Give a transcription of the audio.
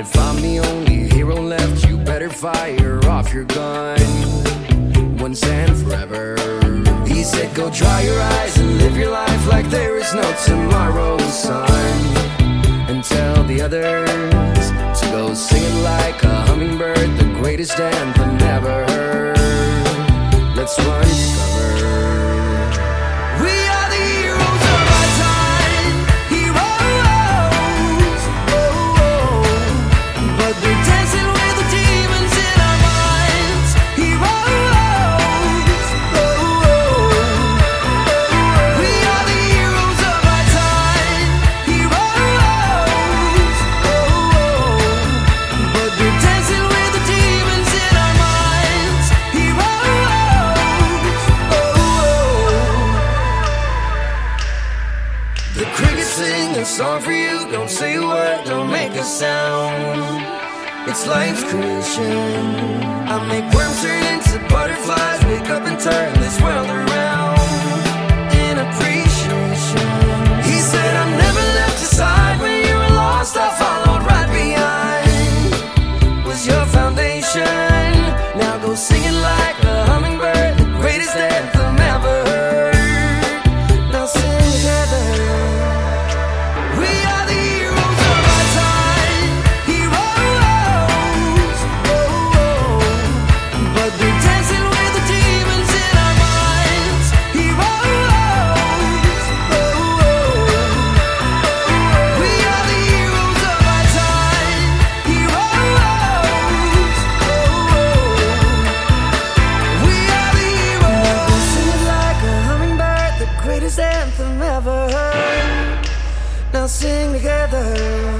if I'm the only hero left? You better fire off your gun once and forever. He said, Go dry your eyes and live your life like there is no tomorrow, son. And tell the others to go sing it like a hummingbird, the greatest anthem ever heard. Let's run cover. A song for you. Don't say a word, don't make a sound. It's life's creation. I make worms turn into butterflies, wake up and turn this world around. Sing together.